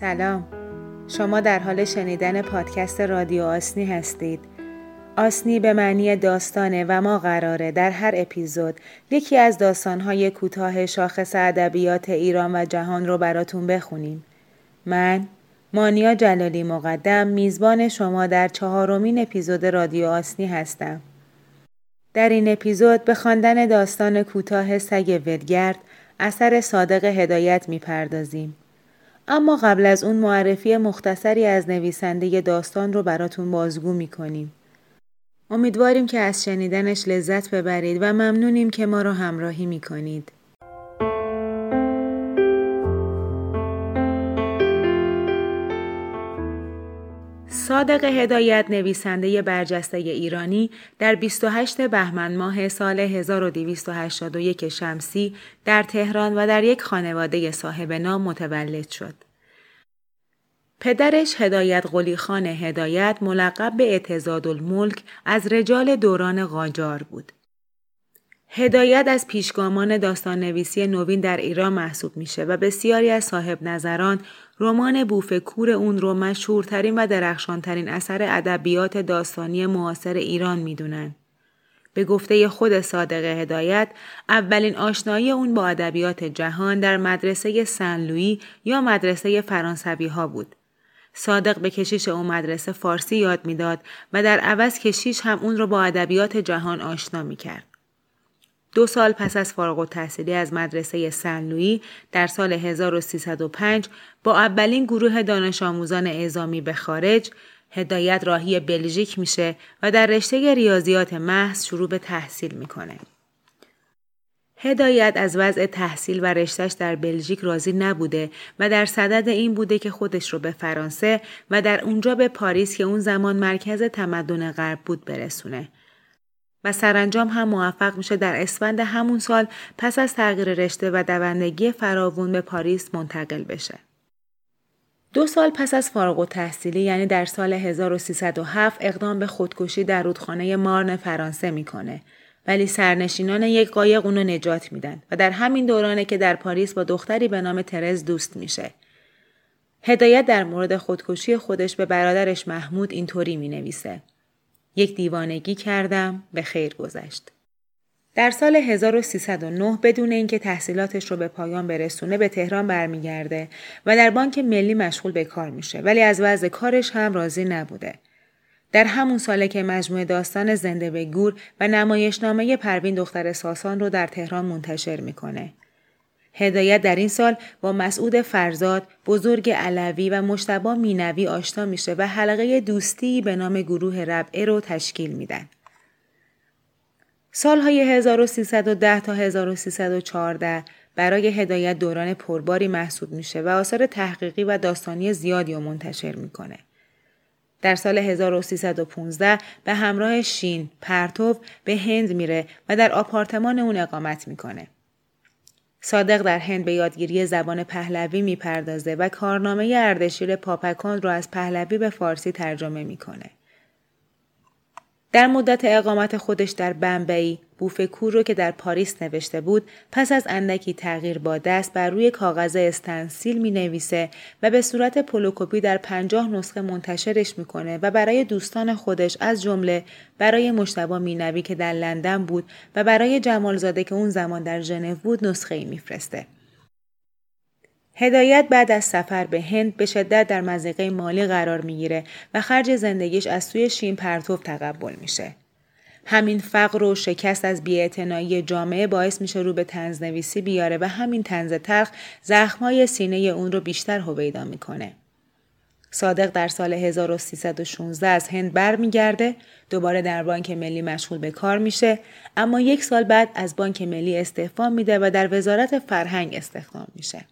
سلام. شما در حال شنیدن پادکست رادیو آسنی هستید. آسنی به معنی داستانه و ما قراره در هر اپیزود یکی از داستانهای کوتاه شاخص ادبیات ایران و جهان رو براتون بخونیم. من مانیا جلالی مقدم میزبان شما در چهارمین اپیزود رادیو آسنی هستم. در این اپیزود به خواندن داستان کوتاه سگ ولگرد اثر صادق هدایت می‌پردازیم. اما قبل از اون معرفی مختصری از نویسنده داستان رو براتون بازگو می‌کنیم. امیدواریم که از شنیدنش لذت ببرید و ممنونیم که ما رو همراهی می‌کنید. صادق هدایت نویسنده برجسته ایرانی در 28 بهمن ماه سال 1281 شمسی در تهران و در یک خانواده صاحب نام متولد شد. پدرش هدایت قلی خان هدایت ملقب به اعتزاد الملک از رجال دوران قاجار بود. هدایت از پیشگامان داستان نویسی نوین در ایران محسوب میشه و بسیاری از صاحب نظران رمان بوفکور اون رو مشهورترین و درخشانترین اثر ادبیات داستانی معاصر ایران می‌دونن. به گفته خود صادق هدایت اولین آشنایی اون با ادبیات جهان در مدرسه سن لویی یا مدرسه فرانسوی ها بود. صادق به کشیش اون مدرسه فارسی یاد می‌داد و در عوض کشیش هم اون رو با ادبیات جهان آشنا می کرد. دو سال پس از فارغ التحصیلی از مدرسه سن در سال 1305 با اولین گروه دانش آموزان اعزامی به خارج هدایت راهی بلژیک میشه و در رشته ریاضیات محض شروع به تحصیل می‌کنه. هدایت از وضع تحصیل و رشتش در بلژیک راضی نبوده و در صدد این بوده که خودش رو به فرانسه و در اونجا به پاریس که اون زمان مرکز تمدن غرب بود برسونه. و سرانجام هم موفق میشه در اسفند همون سال پس از تغییر رشته و دوندگی فراوون به پاریس منتقل بشه. دو سال پس از فارغ و تحصیلی یعنی در سال 1307 اقدام به خودکشی در رودخانه مارن فرانسه می‌کنه ولی سرنشینان یک قایق اونو نجات میدن و در همین دورانه که در پاریس با دختری به نام ترز دوست میشه. هدایت در مورد خودکشی خودش به برادرش محمود اینطوری می نویسه. یک دیوانگی کردم به خیر گذشت. در سال 1309 بدون اینکه تحصیلاتش رو به پایان برسونه به تهران برمیگرده و در بانک ملی مشغول به کار میشه ولی از وضع کارش هم راضی نبوده. در همون ساله که مجموعه داستان زنده به گور و نمایشنامه پروین دختر ساسان رو در تهران منتشر می‌کنه. هدایت در این سال با مسعود فرزاد، بزرگ علوی و مشتبا مینوی آشنا میشه و حلقه دوستی به نام گروه ربعه رو تشکیل میدن. سالهای 1310 تا 1314 برای هدایت دوران پرباری محسوب میشه و آثار تحقیقی و داستانی زیادی رو منتشر می‌کنه. در سال 1315 به همراه شین پرتو به هند میره و در آپارتمان اون اقامت می‌کنه. صادق در هند به یادگیری زبان پهلوی می‌پردازه و کارنامه اردشیر پاپکان رو از پهلوی به فارسی ترجمه می‌کنه. در مدت اقامت خودش در بمبئی بوفکور رو که در پاریس نوشته بود پس از اندکی تغییر با دست بر روی کاغذ استنسیل می نویسه و به صورت پلی‌کپی در پنجاه نسخه منتشرش می‌کنه و برای دوستان خودش از جمله برای مجتبی مینوی که در لندن بود و برای جمالزاده که اون زمان در ژنو بود نسخه ای میفرسته. هدایت بعد از سفر به هند به شدت در مضیقه مالی قرار می‌گیره و خرج زندگیش از سوی شین پرتو تقبل میشه. همین فقر و شکست از بیاعتنایی جامعه باعث میشه رو به تنزنویسی بیاره و همین تنز تلخ زخمای سینه اون رو بیشتر هویدا می‌کنه. صادق در سال 1316 از هند برمیگرده دوباره در بانک ملی مشغول به کار میشه اما یک سال بعد از بانک ملی استعفا میده و در وزارت فرهنگ استخدام میشه.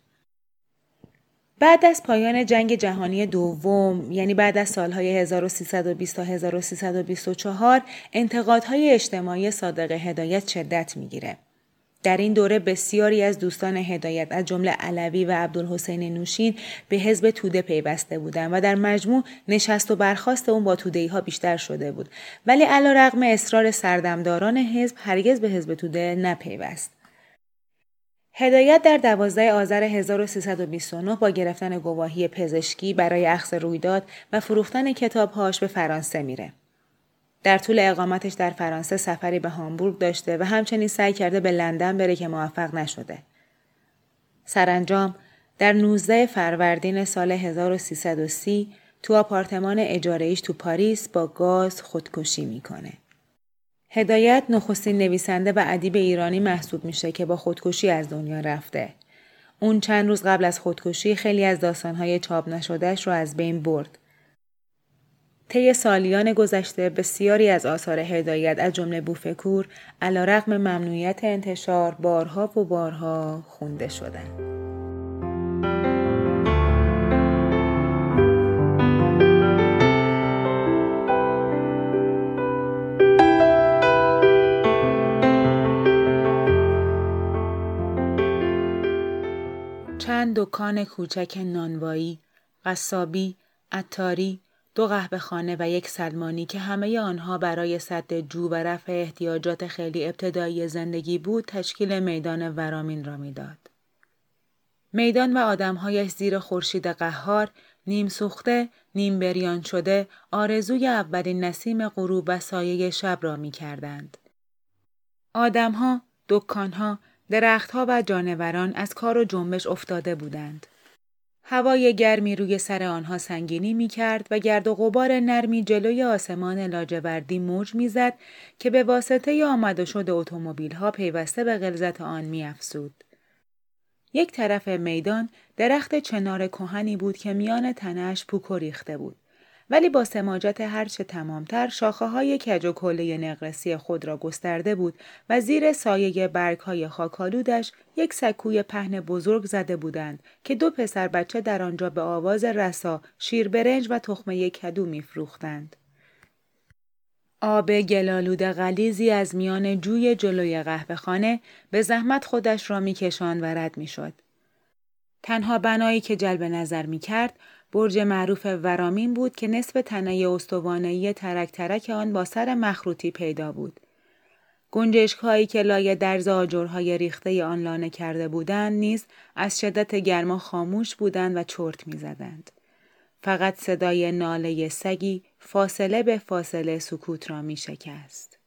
بعد از پایان جنگ جهانی دوم یعنی بعد از سالهای 1320 تا 1324 انتقادهای اجتماعی صادق هدایت شدت می‌گیره. در این دوره بسیاری از دوستان هدایت از جمله علوی و عبدالحسین نوشین به حزب توده پیوسته بودند و در مجموع نشست و برخواست اون با توده ها بیشتر شده بود ولی علا رقم اصرار سردمداران حزب هرگز به حزب توده نپیوست. هدایت در 12 آذر 1329 با گرفتن گواهی پزشکی برای اخذ رویداد و فروختن کتابهاش به فرانسه میره. در طول اقامتش در فرانسه سفری به هامبورگ داشته و همچنین سعی کرده به لندن بره که موفق نشده. سرانجام در 19 فروردین سال 1330 تو آپارتمان اجاره تو پاریس با گاز خودکشی می‌کنه. هدایت نخستین نویسنده و ادیب ایرانی محسوب میشه که با خودکشی از دنیا رفته. اون چند روز قبل از خودکشی خیلی از داستانهای چاپ نشدهش رو از بین برد. طی سالیان گذشته بسیاری از آثار هدایت از جمله بوفکور علیرغم ممنوعیت انتشار بارها و بارها خونده شدند. چند دکان کوچک نانوایی، قصابی، اتاری، دو قهوه خانه و یک سلمانی که همه آنها برای سد جو و رفع احتیاجات خیلی ابتدایی زندگی بود تشکیل میدان ورامین را می‌داد. میدان و آدمهایش زیر خورشید قهار نیم سوخته، نیم بریان شده آرزوی اولین نسیم غروب و سایه شب را می کردند. آدمها، دکانها، درختها و جانوران از کار و جنبش افتاده بودند. هوای گرمی روی سر آنها سنگینی می کرد و گرد و غبار نرمی جلوی آسمان لاجوردی موج می‌زد که به واسطه آمد و شد اتومبیل ها پیوسته به غلظت آن می افسود. یک طرف میدان درخت چنار کهنی بود که میان تنش پوک ریخته بود. ولی با سماجت هرچه تمامتر شاخه های کج و کله نقرسی خود را گسترده بود و زیر سایه برگ های خاکالودش یک سکوی پهن بزرگ زده بودند که دو پسر بچه در آنجا به آواز رسا شیر برنج و تخمه کدو میفروختند. آب گلالود غلیزی از میان جوی جلوی قهوه خانه به زحمت خودش را میکشان و رد می‌شد. تنها بنایی که جلب نظر می کرد برج معروف ورامین بود که نصف تنه استوانهی ترک ترک آن با سر مخروطی پیدا بود. گنجشک هایی که لایه درز آجرهای ریخته آن لانه کرده بودند نیز از شدت گرما خاموش بودند و چرت می‌زدند. فقط صدای ناله سگی فاصله به فاصله سکوت را می شکست.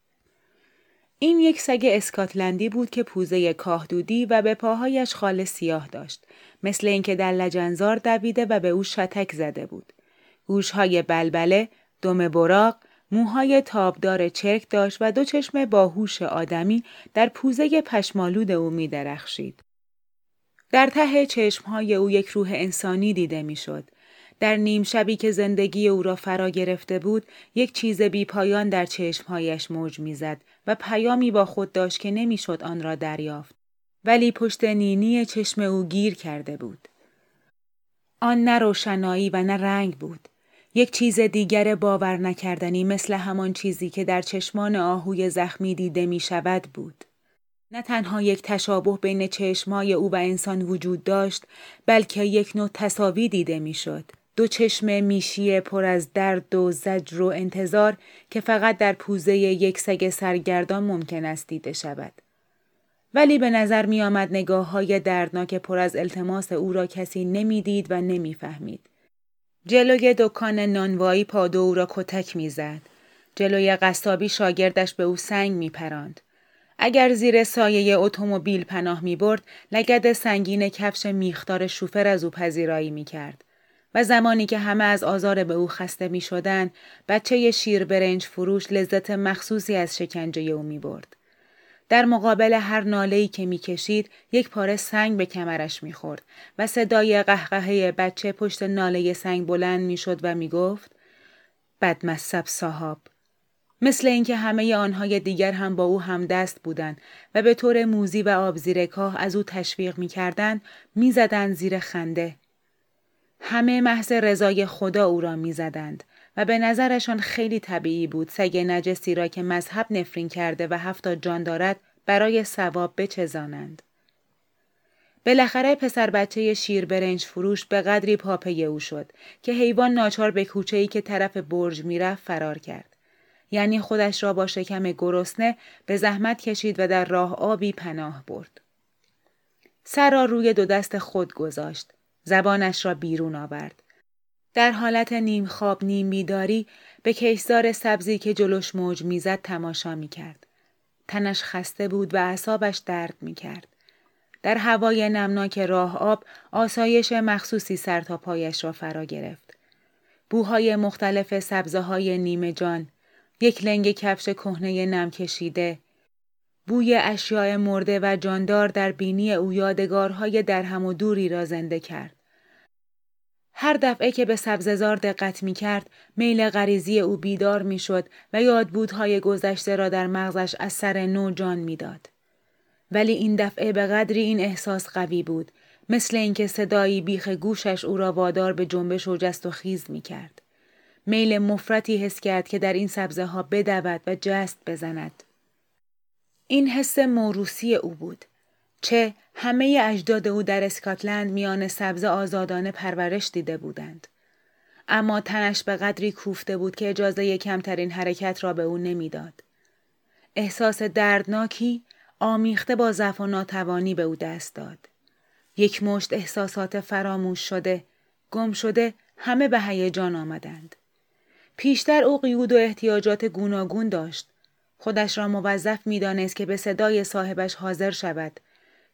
این یک سگ اسکاتلندی بود که پوزه کاهدودی و به پاهایش خال سیاه داشت مثل اینکه در لجنزار دویده و به او شتک زده بود گوشهای بلبله دم براق موهای تابدار چرک داشت و دو چشم باهوش آدمی در پوزه پشمالود او می درخشید. در ته چشمهای او یک روح انسانی دیده می‌شد. در نیم شبی که زندگی او را فرا گرفته بود، یک چیز بی پایان در چشمهایش موج می‌زد و پیامی با خود داشت که نمی‌شد آن را دریافت. ولی پشت نینی چشم او گیر کرده بود. آن نه روشنایی و نه رنگ بود. یک چیز دیگر باور نکردنی مثل همان چیزی که در چشمان آهوی زخمی دیده می شود بود. نه تنها یک تشابه بین چشمای او و انسان وجود داشت بلکه یک نوع تصاوی دیده می‌شد. دو چشم میشی پر از درد و زجر و انتظار که فقط در پوزه یک سگ سرگردان ممکن است دیده شود. ولی به نظر می آمد نگاه های دردناک پر از التماس او را کسی نمی‌دید و نمی‌فهمید. جلوی دکان نانوایی پادو او را کتک می‌زد. جلوی قصابی شاگردش به او سنگ می پراند. اگر زیر سایه اتومبیل پناه می برد، لگد سنگین کفش میختار شوفر از او پذیرایی می کرد. و زمانی که همه از آزار به او خسته می شدن، بچه شیر برنج فروش لذت مخصوصی از شکنجه او می برد. در مقابل هر ناله‌ای که می‌کشید یک پاره سنگ به کمرش می‌خورد و صدای قهقهه بچه پشت ناله سنگ بلند می‌شد و می‌گفت بدمصب صاحب. مثل اینکه همه آنهای دیگر هم با او همدست بودند و به طور موزی و آبزیرکاه از او تشویق می‌کردند می‌زدند زیر خنده. همه محض رضای خدا او را می‌زدند. و به نظرشان خیلی طبیعی بود سگ نجسی را که مذهب نفرین کرده و هفتا جان دارد برای ثواب بچزانند. بالاخره پسر بچه شیر برنج فروش به قدری پاپه او شد که حیوان ناچار به کوچه ای که طرف برج می‌رفت فرار کرد. یعنی خودش را با شکم گرسنه به زحمت کشید و در راه آبی پناه برد. سر را روی دو دست خود گذاشت. زبانش را بیرون آورد. در حالت نیم خواب نیم بیداری به کیسدار سبزی که جلوش موج می‌زد تماشا می کرد. تنش خسته بود و اعصابش درد می کرد. در هوای نمناک راه آب آسایش مخصوصی سر تا پایش را فرا گرفت. بوهای مختلف سبزه های نیمه جان، یک لنگ کفش کهنه نم کشیده، بوی اشیاء مرده و جاندار در بینی او یادگارهای درهم و دوری را زنده کرد. هر دفعه که به سبززار دقت می کرد، میل غریزی او بیدار می شد و یادبودهای گذشته را در مغزش از سر نو جان می‌داد. ولی این دفعه به قدری این احساس قوی بود مثل اینکه صدایی بیخ گوشش او را وادار به جنبش و جست و خیز می کرد. میل مفرتی حس کرد که در این سبزه ها بدود و جست بزند. این حس موروسی او بود. چه همه اجداد او در اسکاتلند میان سبز آزادانه پرورش دیده بودند. اما تنش به قدری کوفته بود که اجازه کمترین حرکت را به او نمی‌داد. احساس دردناکی آمیخته با ضعف و ناتوانی به او دست داد. یک مشت احساسات فراموش شده، گم شده، همه به هیجان آمدند. پیشتر او قیود و احتیاجات گوناگون داشت. خودش را موظف می‌دانست که به صدای صاحبش حاضر شود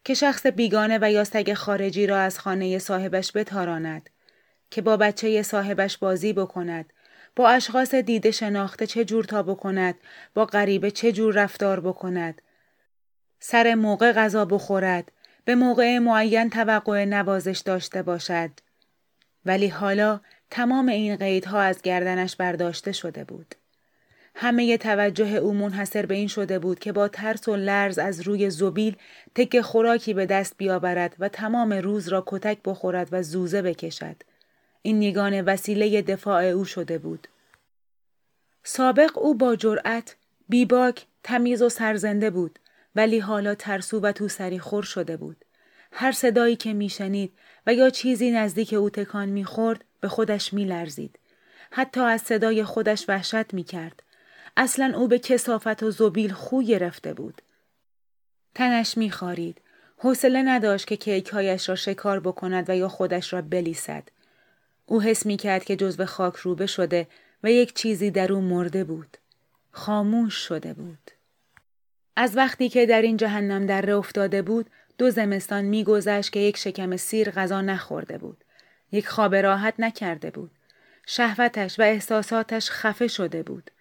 که شخص بیگانه و یا سگ خارجی را از خانه صاحبش بتاراند که با بچه صاحبش بازی بکند با اشخاص دیده شناخته چه جور تا بکند با غریبه چه جور رفتار بکند. سر موقع غذا بخورد به موقع معین توقع نوازش داشته باشد. ولی حالا تمام این قیدها از گردنش برداشته شده بود. همه توجه او منحصر به این شده بود که با ترس و لرز از روی زبیل تک خوراکی به دست بیاورد و تمام روز را کتک بخورد و زوزه بکشد. این یگان وسیله دفاع او شده بود. سابق او با جرأت، بیباک، تمیز و سرزنده بود ولی حالا ترسو و تو سری خور شده بود. هر صدایی که میشنید و یا چیزی نزدیک او تکان می‌خورد به خودش میلرزید. حتی از صدای خودش وحشت می‌کرد. اصلا او به کسافت و زبیل خو گرفته بود. تنش میخارید. حوصله نداشت که کیکهایش را شکار بکند و یا خودش را بلیسد. او حس می کرد که جزو خاک روبه شده و یک چیزی در او مرده بود. خاموش شده بود. از وقتی که در این جهنم در افتاده بود، دو زمستان میگذشت که یک شکم سیر غذا نخورده بود. یک خواب راحت نکرده بود. شهوتش و احساساتش خفه شده بود.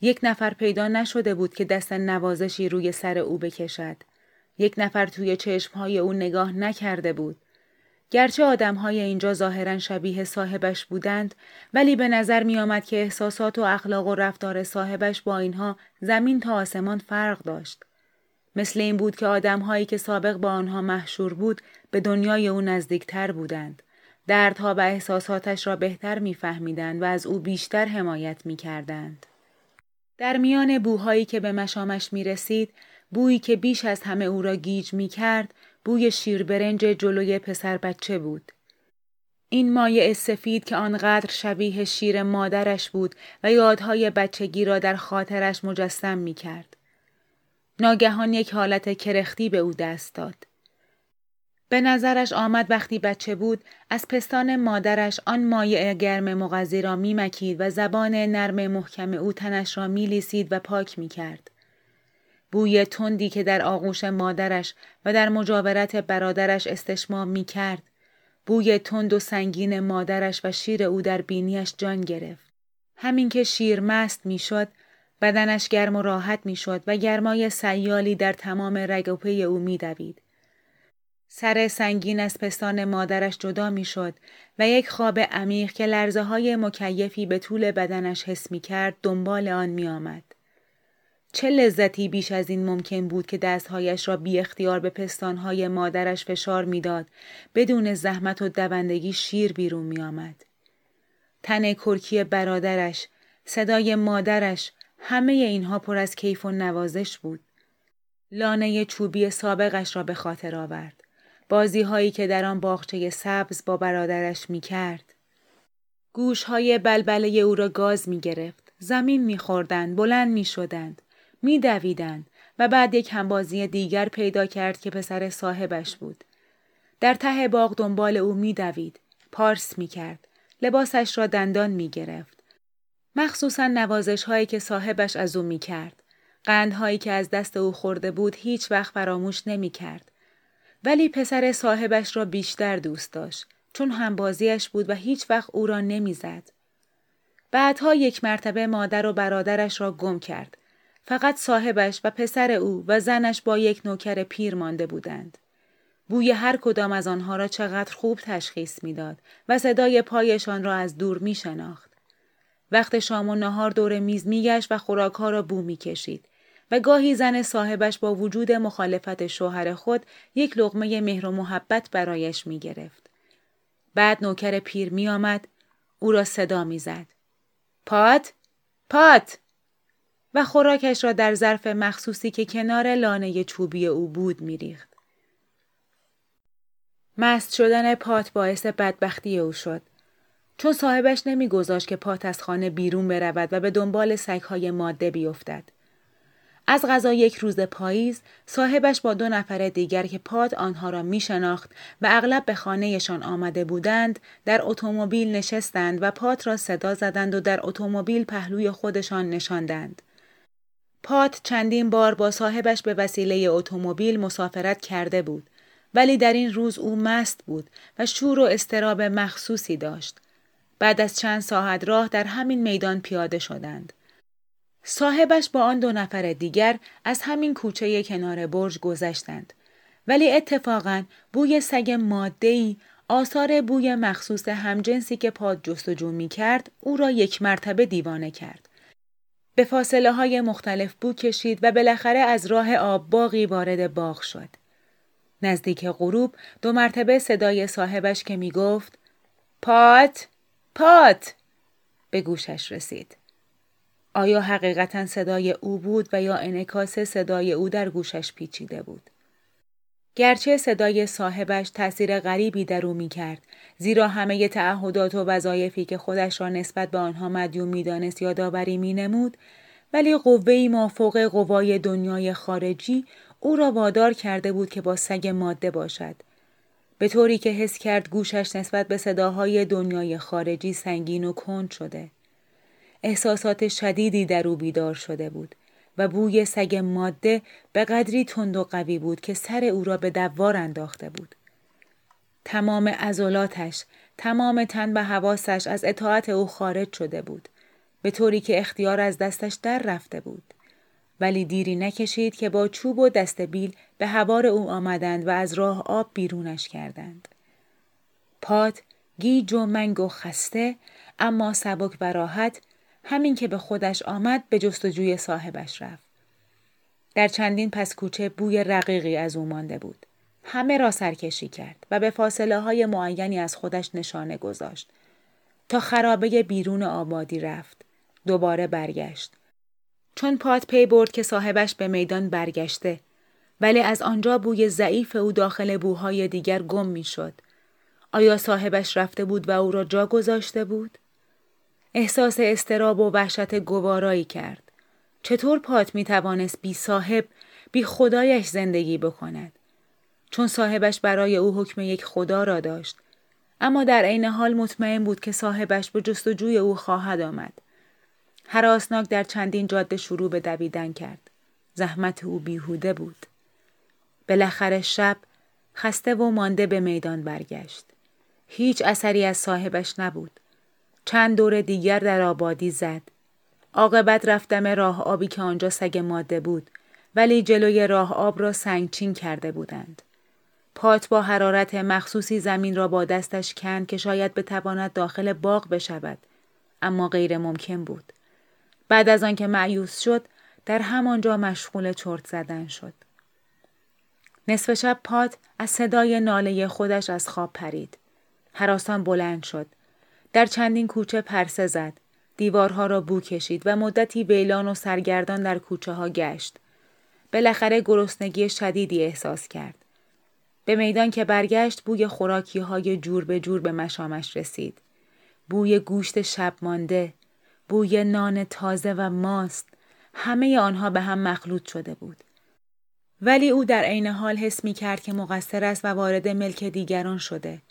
یک نفر پیدا نشده بود که دست نوازشی روی سر او بکشد. یک نفر توی چشمهای او نگاه نکرده بود. گرچه آدمهای اینجا ظاهرا شبیه صاحبش بودند ولی به نظر می آمد که احساسات و اخلاق و رفتار صاحبش با اینها زمین تا آسمان فرق داشت. مثل این بود که آدمهایی که سابق با آنها محشور بود به دنیای او نزدیکتر بودند. دردها و احساساتش را بهتر میفهمیدند و از او بیشتر حمایت می کردند. در میان بوهایی که به مشامش می رسید، بویی که بیش از همه او را گیج می کرد، بوی شیربرنج جلوی پسر بچه بود. این مایع سفید که آنقدر شبیه شیر مادرش بود و یادهای بچگی را در خاطرش مجسم می کرد. ناگهان یک حالت کرختی به او دست داد. به نظرش آمد وقتی بچه بود از پستان مادرش آن مایع گرم مغذی را میمکید و زبان نرم محکم او تنش را میلیسید و پاک می‌کرد. بوی تندی که در آغوش مادرش و در مجاورت برادرش استشمام می‌کرد. بوی تند و سنگین مادرش و شیر او در بینیش جان گرفت. همین که شیر مست می‌شد بدنش گرم و راحت می‌شد و گرمای سیالی در تمام رگ و پی او میدوید. سر سنگین از پستان مادرش جدا می‌شد و یک خواب عمیق که لرزه های مکیفی به طول بدنش حس می کرد دنبال آن می آمد. چه لذتی بیش از این ممکن بود که دستهایش را بی اختیار به پستانهای مادرش فشار می‌داد بدون زحمت و دوندگی شیر بیرون می آمد. تن کرکی برادرش، صدای مادرش، همه اینها پر از کیف و نوازش بود. لانه چوبی سابقش را به خاطر آورد. بازی هایی که در آن باغچه سبز با برادرش می کرد. گوش های بلبله او را گاز می گرفت. زمین می خوردند، بلند می شدند. می دویدند و بعد یک همبازی دیگر پیدا کرد که پسر صاحبش بود. در ته باغ دنبال او میدوید پارس می‌کرد لباسش را دندان می‌گرفت مخصوصا نوازش هایی که صاحبش از او می‌کرد قندهایی که از دست او خورده بود هیچ وقت فراموش نمی‌کرد ولی پسر صاحبش را بیشتر دوست داشت چون همبازیش بود و هیچ وقت او را نمی‌زد. بعدها یک مرتبه مادر و برادرش را گم کرد. فقط صاحبش و پسر او و زنش با یک نوکر پیر مانده بودند. بوی هر کدام از آنها را چقدر خوب تشخیص می‌داد و صدای پایشان را از دور می شناخت. وقت شام و نهار دور میز میگشت و خوراکها را بو می‌کشید و گاهی زن صاحبش با وجود مخالفت شوهر خود یک لغمه مهر و محبت برایش می گرفت. بعد نوکر پیر می آمد او را صدا می زد. پات؟ پات! و خوراکش را در ظرف مخصوصی که کنار لانه چوبی او بود می ریخت. مست شدن پات باعث بدبختی او شد. چون صاحبش نمیگذاشت که پات از خانه بیرون برود و به دنبال سگهای ماده بیفتد. از غذا یک روز پاییز صاحبش با دو نفر دیگر که پاد آنها را می شناخت و اغلب به خانهشان آمده بودند در اتومبیل نشستند و پات را صدا زدند و در اتومبیل پهلوی خودشان نشاندند. پات چندین بار با صاحبش به وسیله اتومبیل مسافرت کرده بود ولی در این روز او مست بود و شور و استراب مخصوصی داشت. بعد از چند ساعت راه در همین میدان پیاده شدند. صاحبش با آن دو نفر دیگر از همین کوچه کنار برج گذشتند. ولی اتفاقا بوی سگ مادهی آثار بوی مخصوص همجنسی که پاد جستجو می کرد او را یک مرتبه دیوانه کرد. به فاصله های مختلف بو کشید و بالاخره از راه آب باقی وارد باغ شد. نزدیک غروب دو مرتبه صدای صاحبش که می گفت پات پات به گوشش رسید. آیا حقیقتا صدای او بود و یا انعکاس صدای او در گوشش پیچیده بود؟ گرچه صدای صاحبش تأثیر غریبی در او می کرد زیرا همه تعهدات و وظایفی که خودش را نسبت به آنها مدیون می‌دانست یادآوری می نمود ولی قوهای مافوق قوای دنیای خارجی او را وادار کرده بود که با سگ ماده باشد به طوری که حس کرد گوشش نسبت به صداهای دنیای خارجی سنگین و کند شده احساسات شدیدی در او بیدار شده بود و بوی سگ ماده به قدری تند و قوی بود که سر او را به دوار انداخته بود. تمام عضلاتش، تمام تن و حواسش از اطاعت او خارج شده بود. به طوری که اختیار از دستش در رفته بود. ولی دیری نکشید که با چوب و دست بیل به هوار او آمدند و از راه آب بیرونش کردند. پاد گیج و منگ و خسته اما سبک و راحت همین که به خودش آمد به جستجوی صاحبش رفت. در چندین پس کوچه بوی رقیقی از او مانده بود. همه را سرکشی کرد و به فاصله های معینی از خودش نشانه گذاشت. تا خرابه بیرون آبادی رفت. دوباره برگشت. چون پات پی برد که صاحبش به میدان برگشته ولی از آنجا بوی ضعیف او داخل بوهای دیگر گم می شد. آیا صاحبش رفته بود و او را جا گذاشته بود؟ احساس استراب و وحشت گوارایی کرد. چطور پات می توانست بی صاحب بی خدایش زندگی بکند؟ چون صاحبش برای او حکم یک خدا را داشت. اما در عین حال مطمئن بود که صاحبش به جستجوی او خواهد آمد. حراسناک در چندین جاده شروع به دویدن کرد. زحمت او بیهوده بود. بالاخره شب خسته و مانده به میدان برگشت. هیچ اثری از صاحبش نبود. چند دور دیگر در آبادی زد. عاقبت رفتم راه آبی که آنجا سگ ماده بود ولی جلوی راه آب را سنگچین کرده بودند. پات با حرارت مخصوصی زمین را با دستش کند که شاید بتواند داخل باغ بشود اما غیر ممکن بود. بعد از آنکه معیوس شد در همانجا مشغول چرت زدن شد. نصف شب پات از صدای ناله خودش از خواب پرید. حراسان بلند شد. در چندین کوچه پرسه زد. دیوارها را بو کشید و مدتی ویلان و سرگردان در کوچه ها گشت. بالاخره گرسنگی شدیدی احساس کرد. به میدان که برگشت بوی خوراکی های جور به جور به مشامش رسید. بوی گوشت شب مانده، بوی نان تازه و ماست، همه آنها به هم مخلوط شده بود. ولی او در عین حال حس می کرد که مقصر است و وارد ملک دیگران شده.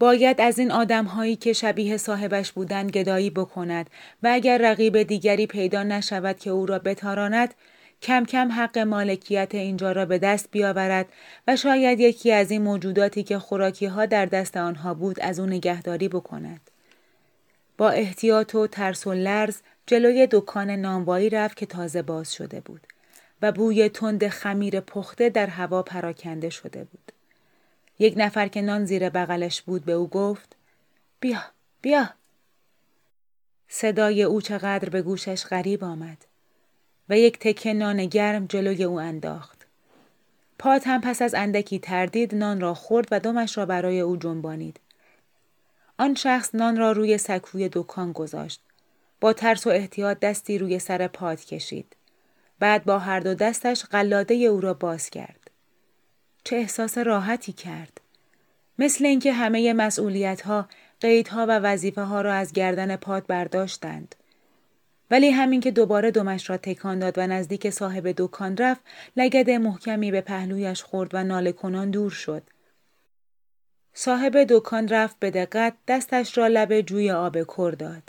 باید از این آدم هایی که شبیه صاحبش بودند گدایی بکند و اگر رقیب دیگری پیدا نشود که او را بتاراند کم کم حق مالکیت اینجا را به دست بیاورد و شاید یکی از این موجوداتی که خوراکی ها در دست آنها بود از او نگهداری بکند. با احتیاط و ترس و لرز جلوی دکان نانوایی رفت که تازه باز شده بود و بوی تند خمیر پخته در هوا پراکنده شده بود. یک نفر که نان زیر بغلش بود به او گفت بیا بیا صدای او چقدر به گوشش غریب آمد و یک تکه نان گرم جلوی او انداخت. پات هم پس از اندکی تردید نان را خورد و دمش را برای او جنبانید. آن شخص نان را روی سکوی دکان گذاشت. با ترس و احتیاط دستی روی سر پات کشید. بعد با هر دو دستش قلاده او را باز کرد. چه احساس راحتی کرد. مثل اینکه همه مسئولیت ها، قیدها و وظیفه ها را از گردن پات برداشتند. ولی همین که دوباره دمش را تکان داد و نزدیک صاحب دکان رفت لگد محکمی به پهلویش خورد و ناله کنان دور شد. صاحب دکان رفت به دقت دستش را لب جوی آب کر داد.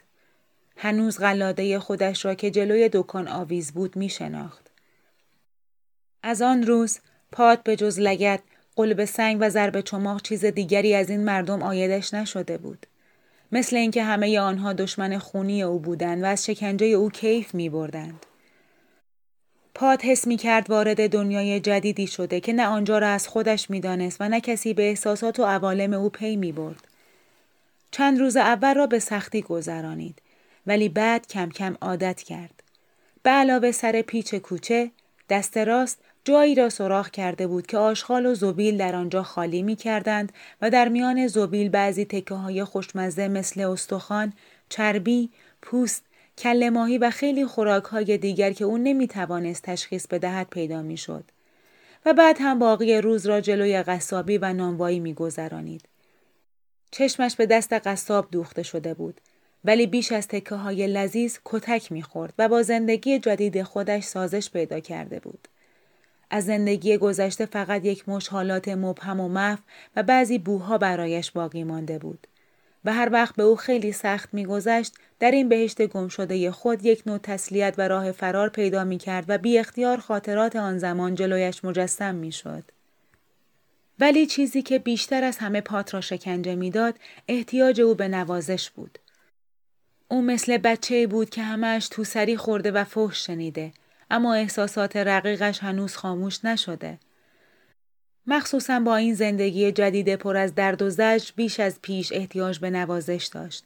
هنوز غلاده خودش را که جلوی دکان آویز بود می شناخت. از آن روز پات به جز لگت قلب سنگ و ضرب چماق چیز دیگری از این مردم آیدش نشده بود. مثل اینکه همه آنها دشمن خونی او بودند و از شکنجه او کیف می بردند. پاد حس می کرد وارد دنیای جدیدی شده که نه آنجا را از خودش می دانست و نه کسی به احساسات و عوالم او پی می برد. چند روز اول را به سختی گذرانید ولی بعد کم کم عادت کرد. به علاوه سر پیچ کوچه، دست راست جایی را سراخ کرده بود که آشغال و زبیل در آنجا خالی می کردند و در میان زبیل بعضی تکه های خوشمزه مثل استخوان، چربی، پوست، کل ماهی و خیلی خوراک های دیگر که او نمی توانست تشخیص بدهد پیدا می شد. و بعد هم باقی روز را جلوی قصابی و نانوایی می گذرانید. چشمش به دست قصاب دوخته شده بود. ولی بیش از تکه های لذیذ کتک می‌خورد و با زندگی جدید خودش سازش پیدا کرده بود. از زندگی گذشته فقط یک مش حالات مبهم و محو و بعضی بوها برایش باقی مانده بود. و هر وقت به او خیلی سخت میگذشت در این بهشت گم شده خود یک نوع تسلیت و راه فرار پیدا می کرد و بی اختیار خاطرات آن زمان جلویش مجسم می شد. ولی چیزی که بیشتر از همه پات را شکنجه می‌داد احتیاج او به نوازش بود. او مثل بچه بود که همش تو سری خورده و فحش شنیده اما احساسات رقیقش هنوز خاموش نشده. مخصوصا با این زندگی جدید پر از درد و زجر بیش از پیش احتیاج به نوازش داشت.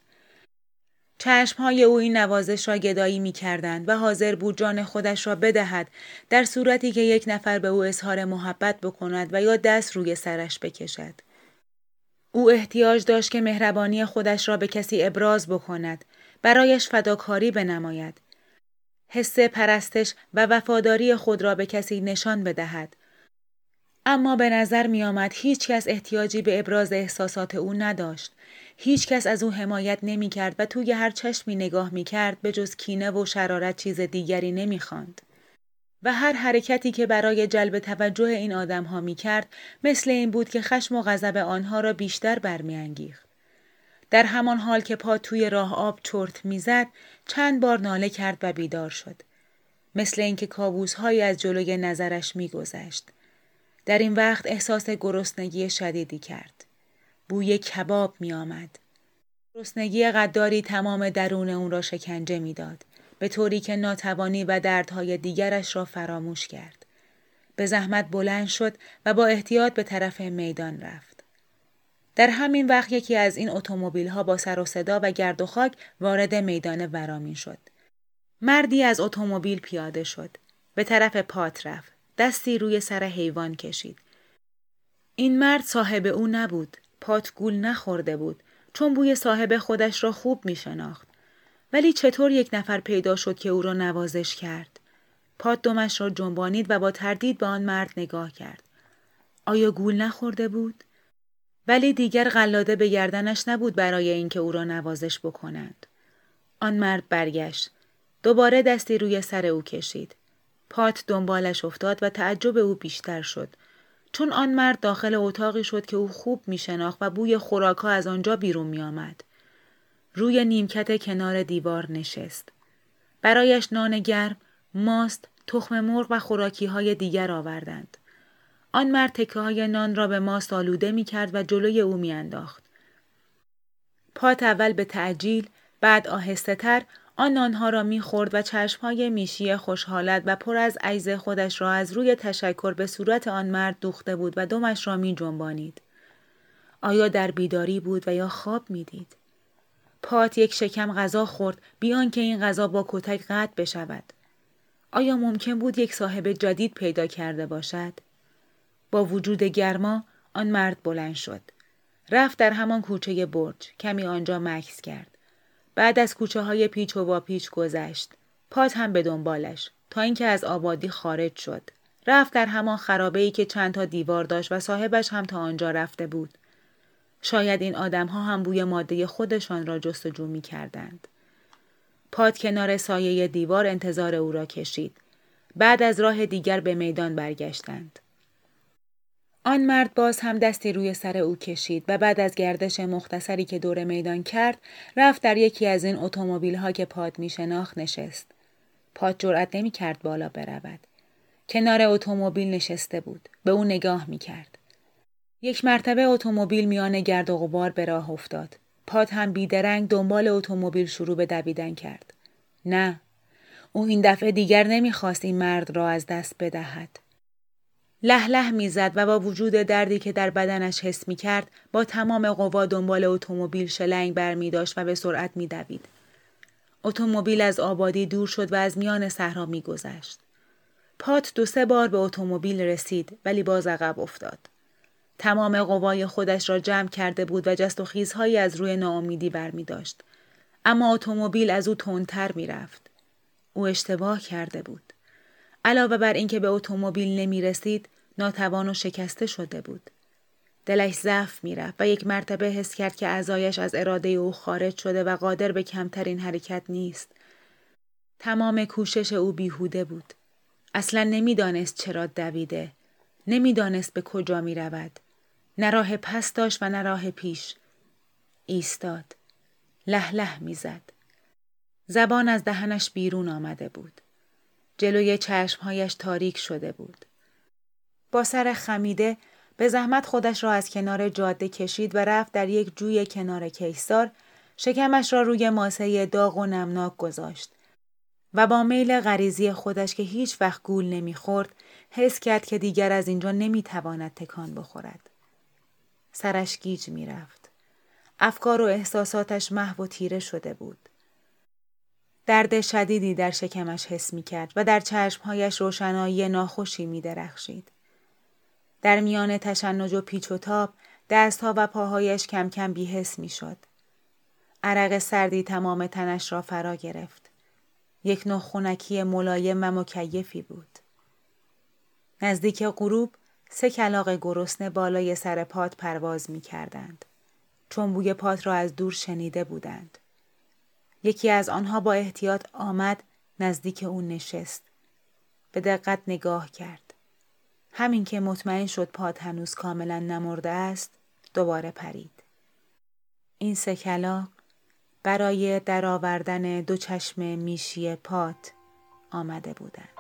چشمهای او این نوازش را گدایی می کردند و حاضر بود جان خودش را بدهد در صورتی که یک نفر به او اظهار محبت بکند و یا دست روی سرش بکشد. او احتیاج داشت که مهربانی خودش را به کسی ابراز بکند، برایش فداکاری بنماید، حس پرستش و وفاداری خود را به کسی نشان بدهد. اما به نظر می آمد هیچ کس احتیاجی به ابراز احساسات او نداشت. هیچ کس از او حمایت نمی کرد و توی هر چشمی نگاه می کرد به جز کینه و شرارت چیز دیگری نمی خاند. و هر حرکتی که برای جلب توجه این آدم ها می کرد مثل این بود که خشم و غضب آنها را بیشتر برمیانگیخت. در همان حال که پا توی راه آب چرت می‌زد چند بار ناله کرد و بیدار شد. مثل اینکه کابوسهایی از جلوی نظرش میگذشت. در این وقت احساس گرسنگی شدیدی کرد. بوی کباب میآمد. گرسنگی قداری تمام درون اون را شکنجه می‌داد به طوری که ناتوانی و دردهای دیگرش را فراموش کرد. به زحمت بلند شد و با احتیاط به طرف میدان رفت. در همین وقت یکی از این اتومبیل ها با سر و صدا و گرد و خاک وارد میدان ورامین شد. مردی از اتومبیل پیاده شد. به طرف پات رفت. دستی روی سر حیوان کشید. این مرد صاحب او نبود. پات گول نخورده بود. چون بوی صاحب خودش را خوب می شناخت. ولی چطور یک نفر پیدا شد که او را نوازش کرد؟ پات دمش را جنبانید و با تردید به آن مرد نگاه کرد. آیا گول نخورده بود؟ ولی دیگر قلاده به گردنش نبود برای اینکه او را نوازش بکنند. آن مرد برگشت. دوباره دستی روی سر او کشید. پات دنبالش افتاد و تعجب او بیشتر شد. چون آن مرد داخل اتاقی شد که او خوب می شناخت و بوی خوراکا از آنجا بیرون می آمد. روی نیمکت کنار دیوار نشست. برایش نان گرم، ماست، تخم مرغ و خوراکی های دیگر آوردند. آن مرد تکه های نان را به ماست آلوده می کرد و جلوی او می انداخت. پات اول به تعجیل، بعد آهسته تر آن نانها را می‌خورد و چشمهای میشی خوشحالت و پر از عیز خودش را از روی تشکر به صورت آن مرد دوخته بود و دمش را می جنبانید. آیا در بیداری بود و یا خواب می‌دید؟ پات یک شکم غذا خورد بیان که این غذا با کتک قطع بشود. آیا ممکن بود یک صاحب جدید پیدا کرده باشد؟ با وجود گرما آن مرد بلند شد. رفت در همان کوچه برج کمی آنجا مکس کرد. بعد از کوچه های پیچ و با پیچ گذشت. پات هم به دنبالش تا اینکه از آبادی خارج شد. رفت در همان خرابه ای که چند تا دیوار داشت و صاحبش هم تا آنجا رفته بود. شاید این آدم ها هم بوی ماده خودشان را جستجو می کردند. پات کنار سایه دیوار انتظار او را کشید. بعد از راه دیگر به میدان برگشتند. آن مرد باز هم دستی روی سر او کشید و بعد از گردش مختصری که دور میدان کرد رفت در یکی از این اتومبیل ها که پاد می شناخت نشست. پاد جرأت نمی کرد بالا برود. کنار اتومبیل نشسته بود. به او نگاه می کرد. یک مرتبه اتومبیل میان گرد و غبار به راه افتاد. پاد هم بیدرنگ دنبال اتومبیل شروع به دویدن کرد. نه. او این دفعه دیگر نمی‌خواست این مرد را از دست بدهد. لح لح می‌زد و با وجود دردی که در بدنش حس می کرد با تمام قوا دنبال اتومبیل شلنگ بر می داشت و به سرعت می دوید. اتومبیل از آبادی دور شد و از میان صحرا می گذشت. پات دو سه بار به اتومبیل رسید ولی باز عقب افتاد. تمام قوای خودش را جمع کرده بود و جست و خیزهایی از روی ناامیدی بر می داشت. اما اتومبیل از او تندتر می رفت. او اشتباه کرده بود. علاوه بر اینکه به اتومبیل نمی رسید، ناتوان و شکسته شده بود. دلش ضعف می‌رفت و یک مرتبه حس کرد که اعضایش از اراده او خارج شده و قادر به کمترین حرکت نیست. تمام کوشش او بیهوده بود. اصلا نمی‌دانست چرا دویده. نمی‌دانست به کجا می رود. نه راه پس داشت و نه راه پیش. ایستاد. لح لح می‌زد. زبان از دهنش بیرون آمده بود. جلوی چشمهایش تاریک شده بود. با سر خمیده به زحمت خودش را از کنار جاده کشید و رفت در یک جوی کنار کیسار شکمش را روی ماسه داغ و نمناک گذاشت و با میل غریزی خودش که هیچ وقت گول نمی‌خورد حس کرد که دیگر از اینجا نمی‌تواند تکان بخورد. سرش گیج می‌رفت. افکار و احساساتش محو و تیره شده بود. درد شدیدی در شکمش حس می کرد و در چشمهایش روشنایی ناخوشی می درخشید. در میان تشنج و پیچ و تاب دستها و پاهایش کم کم بیحس می شد. عرق سردی تمام تنش را فرا گرفت. یک نوع خونکی ملایم و مکیفی بود. نزدیک غروب سه کلاق گرسنه بالای سر پات پرواز می کردند. چون بوی پات را از دور شنیده بودند. یکی از آنها با احتیاط آمد نزدیک او نشست. به دقت نگاه کرد. همین که مطمئن شد پاد هنوز کاملا نمرده است دوباره پرید. این سه کلاق برای درآوردن دو چشم میشی پات آمده بودند.